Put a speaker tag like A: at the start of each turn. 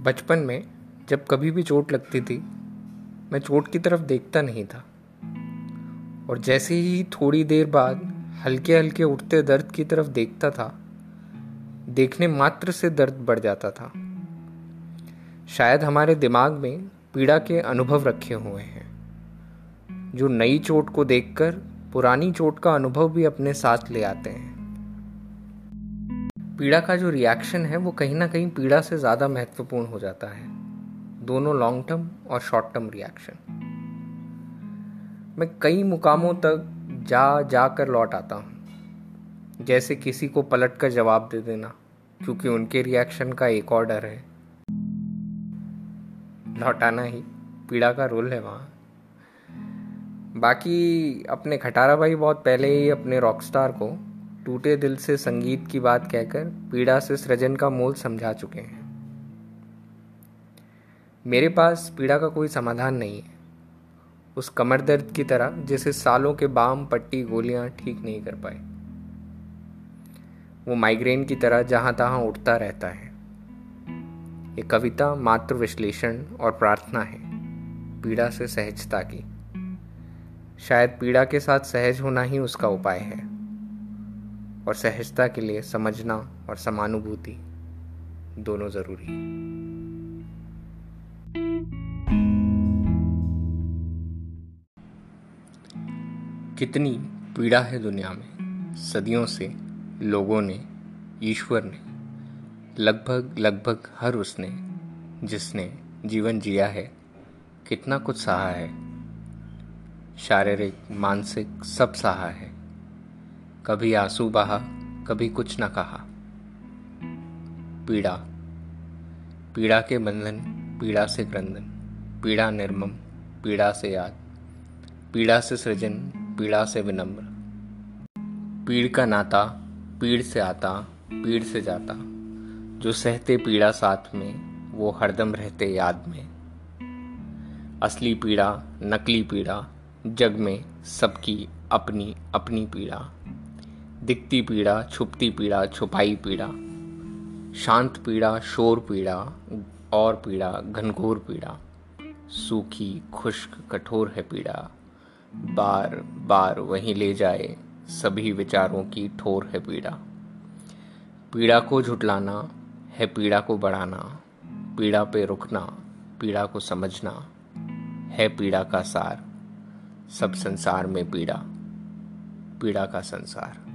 A: बचपन में जब कभी भी चोट लगती थी, मैं चोट की तरफ़ देखता नहीं था। और जैसे ही थोड़ी देर बाद हल्के हल्के उठते दर्द की तरफ़ देखता था, देखने मात्र से दर्द बढ़ जाता था। शायद हमारे दिमाग में पीड़ा के अनुभव रखे हुए हैं। जो नई चोट को देखकर पुरानी चोट का अनुभव भी अपने साथ ले आते हैं। पीड़ा का जो रिएक्शन है, वो कहीं ना कहीं पीड़ा से ज़्यादा महत्वपूर्ण हो जाता है। दोनों लॉन्ग टर्म और शॉर्ट टर्म रिएक्शन मैं कई मुकामों तक जा जा कर लौट आता हूँ। जैसे किसी को पलट कर जवाब दे देना, क्योंकि उनके रिएक्शन का एक और डर है। लौटाना ही पीड़ा का रोल है वहाँ। बाकी अपने खटारा भाई बहुत पहले ही अपने रॉकस्टार को टूटे दिल से संगीत की बात कहकर पीड़ा से सृजन का मूल समझा चुके हैं। मेरे पास पीड़ा का कोई समाधान नहीं है। उस कमर दर्द की तरह जिसे सालों के बाम, पट्टी, गोलियाँ ठीक नहीं कर पाए। वो माइग्रेन की तरह जहाँ तहां उठता रहता है। ये कविता, मात्र विश्लेषण और प्रार्थना है, पीड़ा से सहजता की। शायद पीड़ा के साथ सहज होना ही उसका उपाय है। और सहजता के लिए समझना और समानुभूति दोनों ज़रूरी है। कितनी पीड़ा है दुनिया में, सदियों से लोगों ने, ईश्वर ने, लगभग लगभग हर उसने, जिसने जीवन जिया है, कितना कुछ सहा है। शारीरिक, मानसिक सब सहा है। कभी आँसू बहा, कभी कुछ न कहा। पीड़ा। पीड़ा के बंधन, पीड़ा से क्रंदन, पीड़ा निर्मम, पीड़ा से याद, पीड़ा से सृजन, पीड़ा से विनम्र। पीड़ का नाता, पीड़ से आता, पीड़ से जाता। जो सहते पीड़ा साथ में, वो हरदम रहते याद में। असली पीड़ा, नकली पीड़ा, जग में सबकी अपनी अपनी पीड़ा। दिखती पीड़ा, छुपती पीड़ा, छुपाई पीड़ा, शांत पीड़ा, शोर पीड़ा, और पीड़ा, घनघोर पीड़ा, सूखी, खुश्क, कठोर है पीड़ा। बार बार वहीं ले जाए, सभी विचारों की ठोर है पीड़ा। पीड़ा को झुटलाना है पीड़ा को बढ़ाना, पीड़ा पे रुकना, पीड़ा को समझना है पीड़ा का सार, सब संसार में पीड़ा पीड़ा का संसार।